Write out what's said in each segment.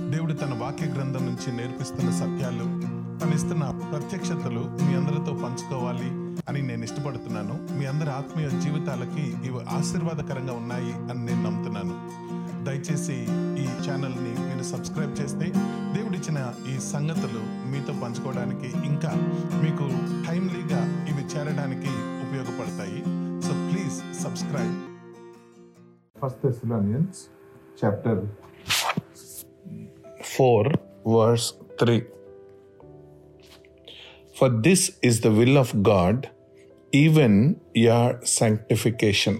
దేవుడు తన వాక్య గ్రంథం నుంచి నేర్పిస్తున్న సత్యాలు తనిస్తున్న ప్రత్యక్షతలు మీ అందరితో పంచుకోవాలి అని నేను ఇష్టపడుతున్నాను. మీ అందరి ఆత్మీయ జీవితాలకి ఇవి ఆశీర్వాదకరంగా ఉన్నాయి అని నేను నమ్ముతున్నాను. దయచేసి ఈ ఛానల్ని మీరు సబ్స్క్రైబ్ చేస్తే దేవుడిచ్చిన ఈ సంగతులు మీతో పంచుకోవడానికి ఇంకా మీకు టైమ్లీగా ఇవి చేరడానికి ఉపయోగపడతాయి. So please subscribe. First chapter 4 verse 3 For this is the will of God even your sanctification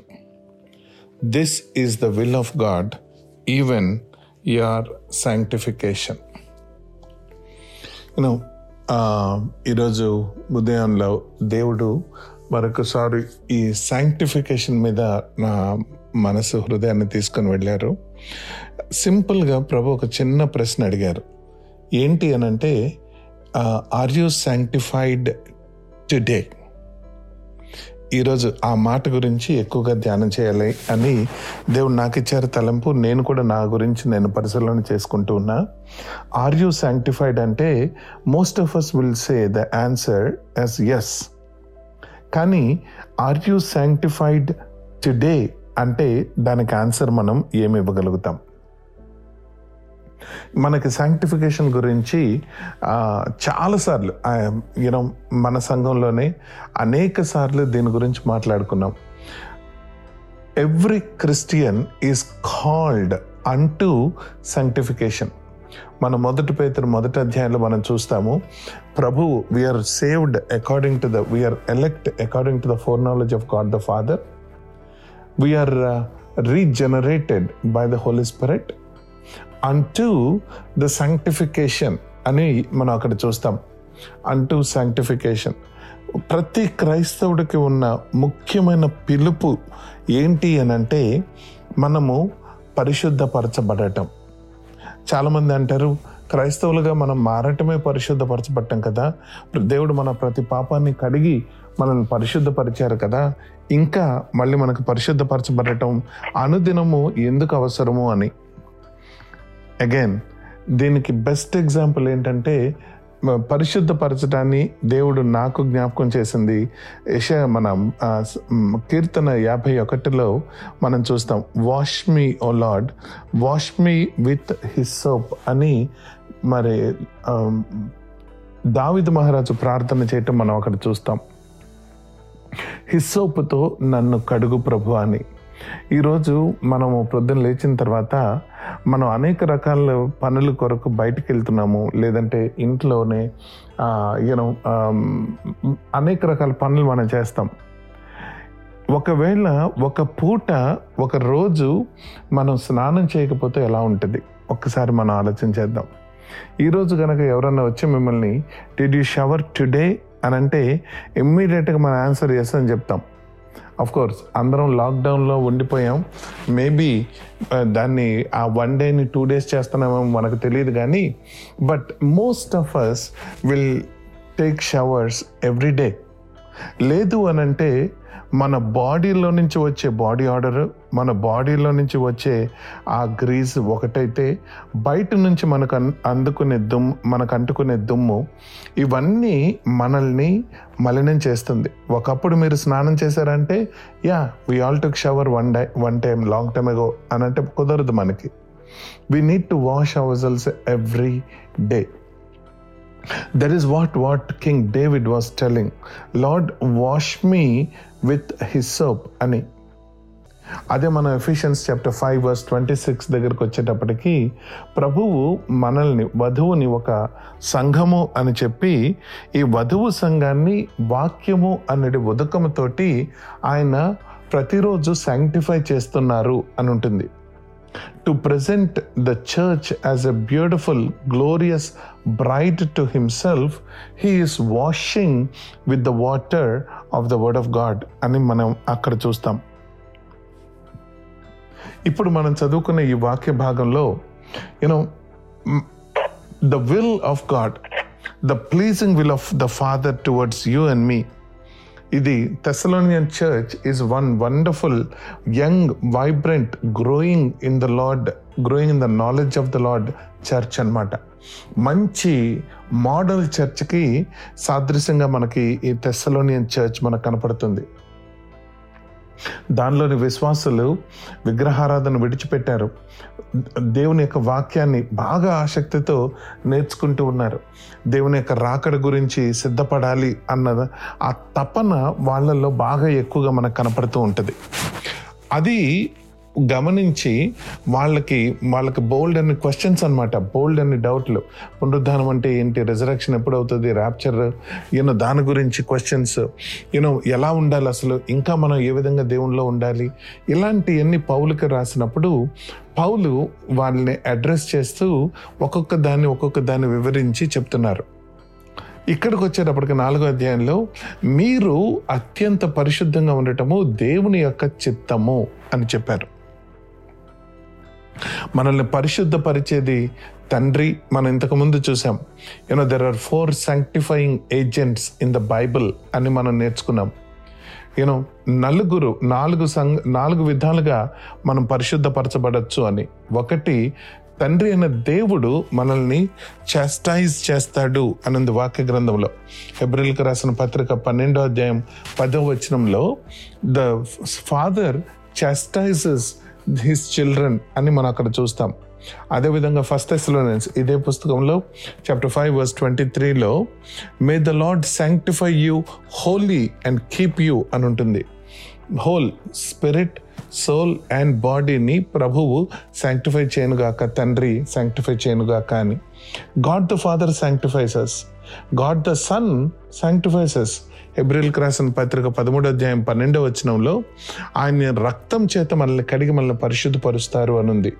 this is the will of God even your sanctification you know ఈరోజు ఉదయంలో దేవుడు మరొకసారి ఈ శాంక్టిఫికేషన్ మీద నా మనసు హృదయాన్ని తీసుకొని వెళ్ళారు. సింపుల్గా ప్రభు ఒక చిన్న ప్రశ్న అడిగారు. ఏంటి అని అంటే ఆర్ యూ శాంక్టిఫైడ్ టుడే ఈరోజు ఆ మాట గురించి ఎక్కువగా ధ్యానం చేయాలి అని దేవుడు నాకు ఇచ్చారు తలంపు. నేను కూడా నా గురించి నేను పరిశీలన చేసుకుంటూ ఉన్నా. ఆర్ యూ శాంక్టిఫైడ్ అంటే most of us will say the answer as yes కానీ ఆర్ యూ శాంక్టిఫైడ్ టుడే అంటే దానికి ఆన్సర్ మనం ఏమి ఇవ్వగలుగుతాం? మనకి శాంక్టిఫికేషన్ గురించి చాలాసార్లు యూనో మన సంఘంలోనే అనేక సార్లు దీని గురించి మాట్లాడుకున్నాం. ఎవ్రీ క్రిస్టియన్ ఈస్ కాల్డ్ అంటూ సైంటిఫికేషన్ మన మొదటి పేతురు మొదటి అధ్యాయంలో మనం చూస్తాము ప్రభు we are saved according to the we are elect according to the foreknowledge of God the Father we are regenerated by the Holy Spirit అంటూ ద సాంక్టిఫికేషన్ అని మనం అక్కడ చూస్తాం. అంటూ సాంక్టిఫికేషన్ ప్రతి క్రైస్తవుడికి ఉన్న ముఖ్యమైన పిలుపు ఏంటి అని అంటే మనము పరిశుద్ధపరచబడటం. చాలామంది అంటారు క్రైస్తవులుగా మనం మారటమే పరిశుద్ధపరచబట్టం కదా. దేవుడు మన ప్రతి పాపాన్ని కడిగి మనల్ని పరిశుద్ధపరిచారు కదా. ఇంకా మళ్ళీ మనకు పరిశుద్ధపరచబడటం అనుదినము ఎందుకు అవసరము అని. అగైన్ దీనికి బెస్ట్ ఎగ్జాంపుల్ ఏంటంటే పరిశుద్ధపరచడాన్ని దేవుడు నాకు జ్ఞాపకం చేసింది. యశ మన కీర్తన యాభై ఒకటిలో మనం చూస్తాం wash me O Lord wash me with his soap అని మరి దావిద్ మహారాజు ప్రార్థన చేయటం మనం అక్కడ చూస్తాం. హిస్సోపుతో నన్ను కడుగు ప్రభు అని. ఈరోజు మనము ప్రొద్దున లేచిన తర్వాత మనం అనేక రకాల పనుల కొరకు బయటికి వెళ్తున్నాము. లేదంటే ఇంట్లోనే యూనో అనేక రకాల పనులు మనం చేస్తాం. ఒకవేళ ఒక పూట ఒక రోజు మనం స్నానం చేయకపోతే ఎలా ఉంటుంది? ఒక్కసారి మనం ఆలోచన చేద్దాం. ఈరోజు కనుక ఎవరన్నా వచ్చి మిమ్మల్ని డిడ్ యూ షవర్ టుడే అని అంటే ఇమ్మీడియట్గా మన ఆన్సర్ ఎస్ అని చెప్తాం. అఫ్ కోర్స్ అందరం లాక్డౌన్లో ఉండిపోయాం. మేబీ uh, దాన్ని ఆ వన్ డేని టూ డేస్ చేస్తున్నామో మనకు తెలియదు కానీ but most of us will take showers every day లేదు అని అంటే మన బాడీలో నుంచి వచ్చే బాడీ ఆర్డర్ మన బాడీలో నుంచి వచ్చే ఆ గ్రీజ్ ఒకటైతే బయట నుంచి మనకు అన్- అందుకునే దుమ్ము మనకు అంటుకునే దుమ్ము ఇవన్నీ మనల్ని మలినం చేస్తుంది. ఒకప్పుడు మీరు స్నానం చేశారంటే yeah we all took shower one day one time long time ago అని అంటే కుదరదు మనకి. We need to wash our cells every day that is what what King David was telling Lord wash me with his soap అని. అదే మన Ephesians chapter five verse twenty six దగ్గరకు వచ్చేటప్పటికి ప్రభువు మనల్ని వధువుని ఒక సంఘము అని చెప్పి ఈ వధువు సంఘాన్ని వాక్యము అనేది ఉదకముతోటి ఆయన ప్రతిరోజు శాంక్టిఫై చేస్తున్నారు అని ఉంటుంది. to present the church as a beautiful, glorious bride to himself, he is washing with the water of the word of God అని మనం అక్కడ చూస్తాం ఇప్పుడు మనం చదువుకున్న ఈ వాక్య భాగంలో you know the will of God the pleasing will of the father towards you and me ఇది Thessalonian church is one wonderful young vibrant growing in the Lord growing in the knowledge of the Lord church అన్నమాట. మంచి model చర్చ్కి సాదృశ్యంగా మనకి ఈ థెస్సలోనియన్ church మనకు కనపడుతుంది. దానిలోని విశ్వాసులు విగ్రహారాధన విడిచిపెట్టారు. దేవుని యొక్క వాక్యాన్ని బాగా ఆసక్తితో నేర్చుకుంటూ ఉన్నారు. దేవుని యొక్క రాకడ గురించి సిద్ధపడాలి అన్న ఆ తపన వాళ్ళల్లో బాగా ఎక్కువగా మనకు కనపడుతూ ఉంటుంది. అది గమనించి వాళ్ళకి వాళ్ళకి బోల్డ్ అన్ని క్వశ్చన్స్ అనమాట బోల్డ్ అన్ని డౌట్లు పునరుద్ధానం అంటే ఏంటి? రిజరక్షన్ ఎప్పుడు అవుతుంది ర్యాప్చర్ యూనో దాని గురించి క్వశ్చన్స్ యూనో ఎలా ఉండాలి అసలు? ఇంకా మనం ఏ విధంగా దేవుణ్ణిలో ఉండాలి? ఇలాంటివన్నీ పౌలుకి రాసినప్పుడు పౌలు వాళ్ళని అడ్రస్ చేస్తూ ఒక్కొక్క దాన్ని ఒక్కొక్క దాన్ని వివరించి చెప్తున్నారు. ఇక్కడికి వచ్చేటప్పటికి నాలుగో అధ్యాయంలో మీరు అత్యంత పరిశుద్ధంగా ఉండటము దేవుని యొక్క చిత్తము అని చెప్పారు. మనల్ని పరిశుద్ధపరిచేది తండ్రి. మనం ఇంతకు ముందు చూసాం. You know there are four sanctifying agents in the Bible అని మనం నేర్చుకున్నాం. యూనో నలుగురు నాలుగు సంఘ నాలుగు విధాలుగా మనం పరిశుద్ధపరచబడచ్చు అని. ఒకటి తండ్రి అయిన దేవుడు మనల్ని చాస్టైజ్ చేస్తాడు అన్నది వాక్య గ్రంథంలో. ఫిబ్రిల్కి రాసిన పత్రిక పన్నెండో అధ్యాయం పదో వచనంలో the Father chastises his children అని మనం అక్కడ చూస్తాం. అదేవిధంగా ఫస్ట్ ఎస్లోనెన్స్ ఇదే పుస్తకంలో చాప్టర్ ఫైవ్ వర్స్ ట్వంటీ త్రీలో may the Lord sanctify you holy and keep you అని ఉంటుంది. హోల్ స్పిరిట్ సోల్ అండ్ బాడీని ప్రభువు శాంక్టిఫై చేయనుగాక తండ్రి శాంక్టిఫై చేయనుగాక అని. God the Father sanctifies us God the Son sanctifies us ఎబ్రిల్కి రాసిన పత్రిక పదమూడో అధ్యాయం పన్నెండో వచనంలో ఆయన రక్తం చేత మనల్ని కడిగి మనల్ని పరిశుద్ధపరుస్తారు అని ఉంది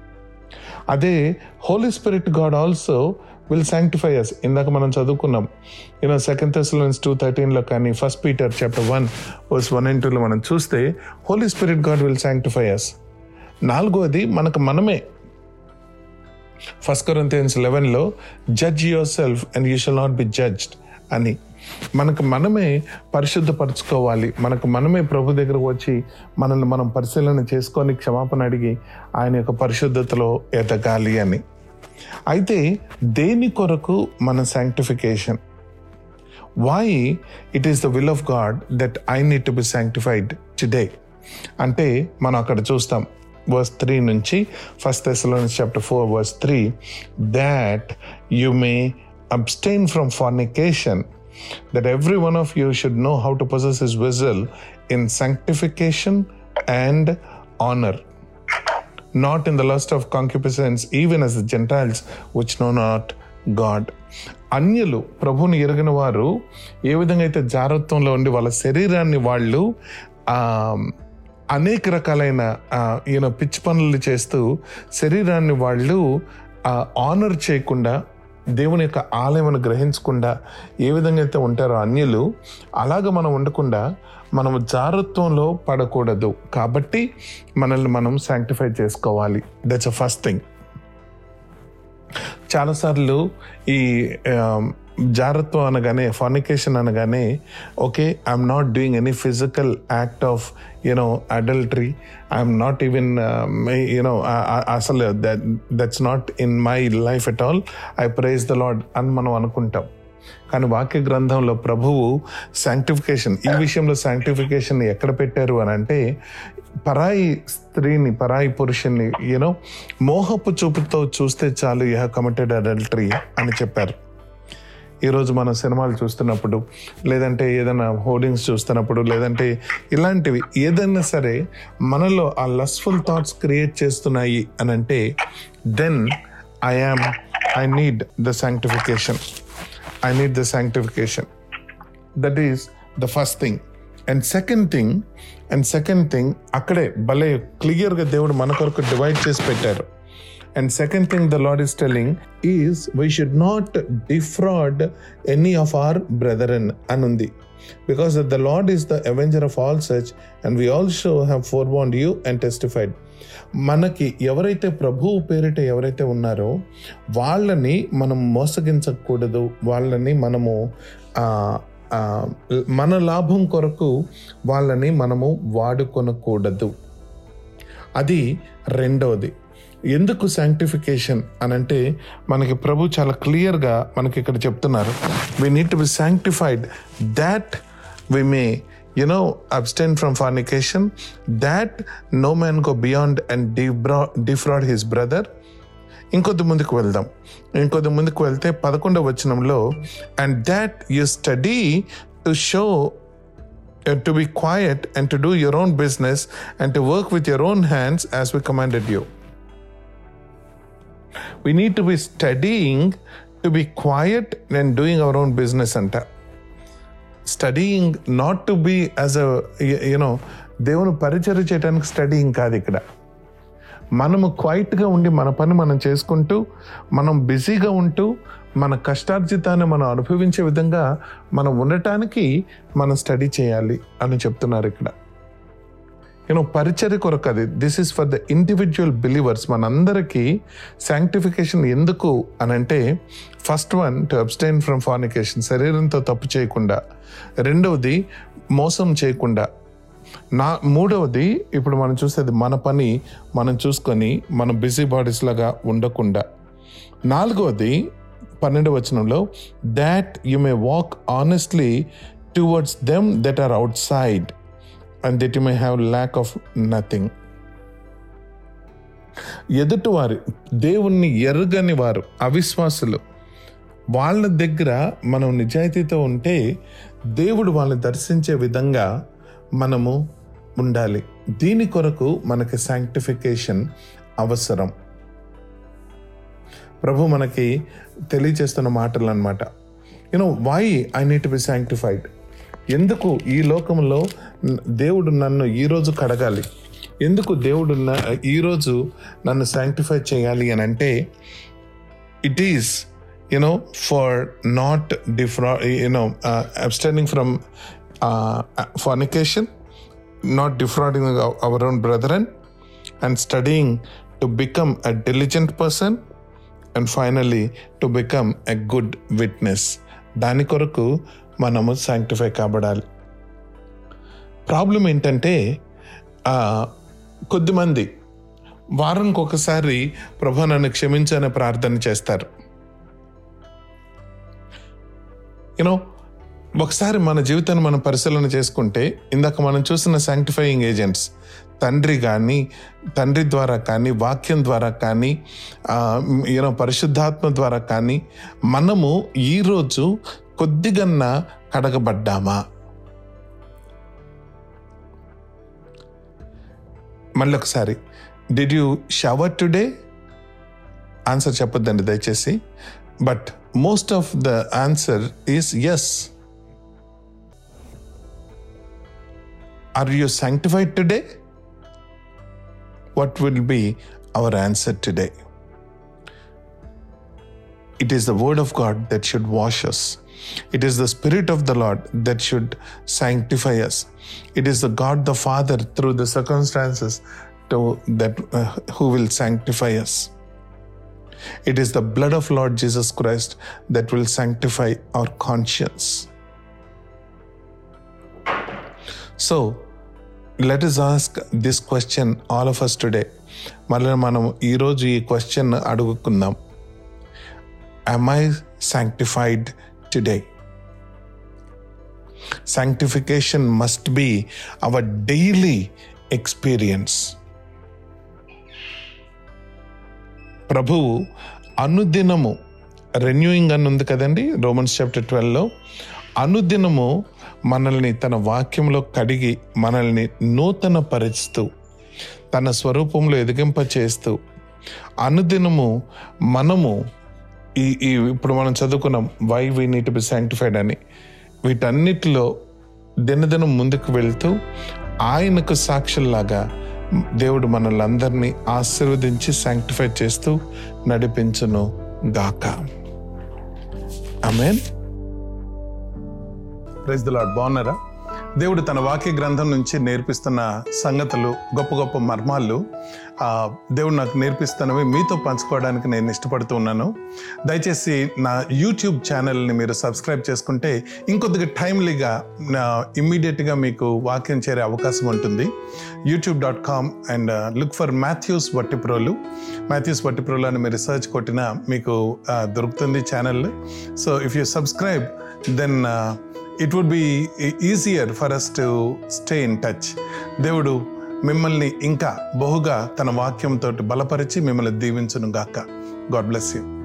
అదే Holy Spirit God also will sanctify us ఇందాక మనం చదువుకున్నాం. You know second Thessalonians two థర్టీన్లో కానీ first Peter chapter one verse one and టూలో మనం చూస్తే Holy Spirit God will sanctify us నాలుగోది మనకు మనమే. First Corinthians లెవెన్లో judge yourself and you shall not be judged అని. మనకు మనమే పరిశుద్ధపరచుకోవాలి. మనకు మనమే ప్రభు దగ్గరకు వచ్చి మనల్ని మనం పరిశీలన చేసుకొని క్షమాపణ అడిగి ఆయన యొక్క పరిశుద్ధతలో ఎదగాలి అని. అయితే దేని కొరకు మన sanctification why it is the will of God that I need to be sanctified today అంటే మనం అక్కడ చూస్తాం వర్స్ త్రీ నుంచి first Thessalonians chapter four verse three that you may abstain from fornication that every one of you should know how to possess his vessel in sanctification and honour not in the lust of concupiscence even as the Gentiles which know not God అన్యులు ప్రభుని ఎరిగిన వారు ఏ విధంగా అయితే జాగ్రత్వంలో ఉండి వాళ్ళ శరీరాన్ని వాళ్ళు అనేక రకాలైన ఈయన పిచ్చి పనులు చేస్తూ శరీరాన్ని వాళ్ళు ఆనర్ చేయకుండా దేవుని యొక్క ఆలయమును గ్రహించకుండా ఏ విధంగా అయితే ఉంటారో అన్యులు అలాగ మనం ఉండకుండా మనము జారత్వంలో పడకూడదు. కాబట్టి మనల్ని మనం శాంక్టిఫై చేసుకోవాలి. దట్స్ అ ఫస్ట్ థింగ్ చాలాసార్లు ఈ జారత్వం అనగానే ఫార్నికేషన్ అనగానే okay I'm not doing any physical act of you know adultery I'm not even you know అసలు that's not in my life at all I praise the Lord అని మనం అనుకుంటాం. కానీ వాక్య గ్రంథంలో ప్రభువు శాంక్టిఫికేషన్ ఈ విషయంలో శాంక్టిఫికేషన్ ఎక్కడ పెట్టారు అని అంటే పరాయి స్త్రీని పరాయి పురుషుని యూనో మోహపు చూపుతో చూస్తే చాలు యూ హ్యావ్ కమిటెడ్ అడల్టరీ అని చెప్పారు. ఈరోజు మనం సినిమాలు చూస్తున్నప్పుడు లేదంటే ఏదైనా హోర్డింగ్స్ చూస్తున్నప్పుడు లేదంటే ఇలాంటివి ఏదైనా సరే మనలో ఆ లస్ఫుల్ థాట్స్ క్రియేట్ చేస్తున్నాయి అని అంటే then I am I need the sanctification I need the sanctification that is the first thing and second thing and second thing అక్కడే భలే క్లియర్గా దేవుడు మన కొరకు డివైడ్ చేసి పెట్టారు. And second thing the Lord is telling is we should not defraud any of our brethren అని ఉంది because the Lord is the avenger of all such and we also have forewarned you and testified మనకి ఎవరైతే ప్రభువు పేరిట ఎవరైతే ఉన్నారో వాళ్ళని మనం మోసగించకూడదు. వాళ్ళని మనము మన లాభం కొరకు వాళ్ళని మనము వాడుకొనకూడదు. అది రెండవది. ఎందుకు శాంక్టిఫికేషన్ అని అంటే మనకి ప్రభు చాలా క్లియర్గా మనకి ఇక్కడ చెప్తున్నారు. We need to be sanctified that we may you know abstain from fornication that no man go beyond and defraud defraud his brother ఇంకొద్ది ముందుకు వెళ్దాం. ఇంకొద్ది ముందుకు వెళ్తే పదకొండవ వచనంలో and that you study to show to be quiet and to do your own business and to work with your own hands as we commanded you we need to be studying to be quiet and doing our own business అంట. Studying not to be as a you know దేవుని పరిచయం చేయడానికి studying కాదు ఇక్కడ. మనము క్వైట్గా ఉండి మన పని మనం చేసుకుంటూ మనం బిజీగా ఉంటూ మన కష్టార్జితాన్ని మనం అనుభవించే విధంగా మనం ఉండటానికి మనం స్టడీ చేయాలి అని చెప్తున్నారు ఇక్కడ. యూనో పరిచర్ కొరకు అది. This is for the individual believers మనందరికీ శాంక్టిఫికేషన్ ఎందుకు అని అంటే first one to abstain from fornication శరీరంతో తప్పు చేయకుండా. రెండవది మోసం చేయకుండా. నా మూడవది ఇప్పుడు మనం చూసేది మన పని మనం చూసుకొని మన బిజీ బాడీస్ లాగా ఉండకుండా. నాలుగవది పన్నెండు వచనంలో that you may walk honestly towards them that are outside and that you may have lack of nothing ఎదుటివారు దేవుణ్ణి ఎరగని వారు అవిశ్వాసులు. వాళ్ళ దగ్గర మనం నిజాయితీతో ఉంటే దేవుడు వాళ్ళని దర్శించే విధంగా మనము ఉండాలి. దీని కొరకు మనకి శాంక్టిఫికేషన్ అవసరం. ప్రభు మనకి తెలియచేస్తున్న మాటలు అనమాట you know why I need to be sanctified ఎందుకు ఈ లోకంలో దేవుడు నన్ను ఈరోజు కడగాలి? ఎందుకు దేవుడు ఈరోజు నన్ను శాంక్టిఫై చేయాలి అని అంటే it is you know for not defraud you know abstaining from fornication not defrauding our own brother and studying to become a diligent person and finally to become a good witness దాని కొరకు మనము sanctify కాబడాలి. Problem ఏంటంటే కొద్దిమంది వారానికి ఒకసారి ప్రభు నన్ను క్షమించని ప్రార్థన చేస్తారు. యూనో ఒకసారి మన జీవితాన్ని మనం పరిశీలన చేసుకుంటే ఇందాక మనం చూసిన శాంక్టిఫైయింగ్ ఏజెంట్స్ తండ్రి కానీ తండ్రి ద్వారా కానీ వాక్యం ద్వారా కానీ యూనో పరిశుద్ధాత్మ ద్వారా కానీ మనము ఈరోజు కొద్దిగన్నా కడగబడ్డామా? మళ్ళీ ఒకసారి did you shower today answer చెప్పొద్దండి దయచేసి. But most of the answer is yes are you sanctified today what will be our answer today? It is the Word of God that should wash us. It is the Spirit of the Lord that should sanctify us. It is the God the Father through the circumstances to, that uh, who will sanctify us. It is the blood of Lord Jesus Christ that will sanctify our conscience. So, let us ask this question all of us today మళ్ళీ మనం ఈరోజు ఈ question అడుగుకుందాం am I sanctified today? Sanctification must be our daily experience. ప్రభువు అనుదినము renewing అని ఉంది కదండి రోమన్స్ చాప్టర్ ట్వెల్వ్లో అనుదినము మనల్ని తన వాక్యంలో కడిగి మనల్ని నూతన పరుస్తూ తన స్వరూపంలో ఎదిగింప చేస్తూ అనుదినము మనము ఈ ఈ ఇప్పుడు మనం చదువుకున్నాం why we need be sanctified అని. వీటన్నిటిలో దినదినం ముందుకు వెళ్తూ ఆయనకు సాక్షుల్లాగా దేవుడు మనల్ని అందరినీ ఆశీర్వదించి శాంక్టిఫై చేస్తూ నడిపించును గాక. ఆమెన్ ప్రైజ్ ద లాడ్ బాగున్నారా? దేవుడు తన వాక్య గ్రంథం నుంచి నేర్పిస్తున్న సంగతులు గొప్ప గొప్ప మర్మాలు దేవుడు నాకు నేర్పిస్తున్నవి మీతో పంచుకోవడానికి నేను ఇష్టపడుతూ ఉన్నాను. దయచేసి నా యూట్యూబ్ ఛానల్ని మీరు సబ్స్క్రైబ్ చేసుకుంటే ఇంకొద్దిగా టైమ్లీగా ఇమ్మీడియట్గా మీకు వాక్యం చేరే అవకాశం ఉంటుంది. YouTube dot com and look for Mathews Vattiprolu Mathews Vattiprolu అని మీరు సెర్చ్ కొట్టినా మీకు దొరుకుతుంది channel. So if you subscribe then it would be easier for us to stay in touch దేవుడు మిమ్మల్ని ఇంకా బహుగా తన వాక్యంతో బలపరిచి మిమ్మల్ని దీవించును గాక గాడ్ బ్లెస్ యూ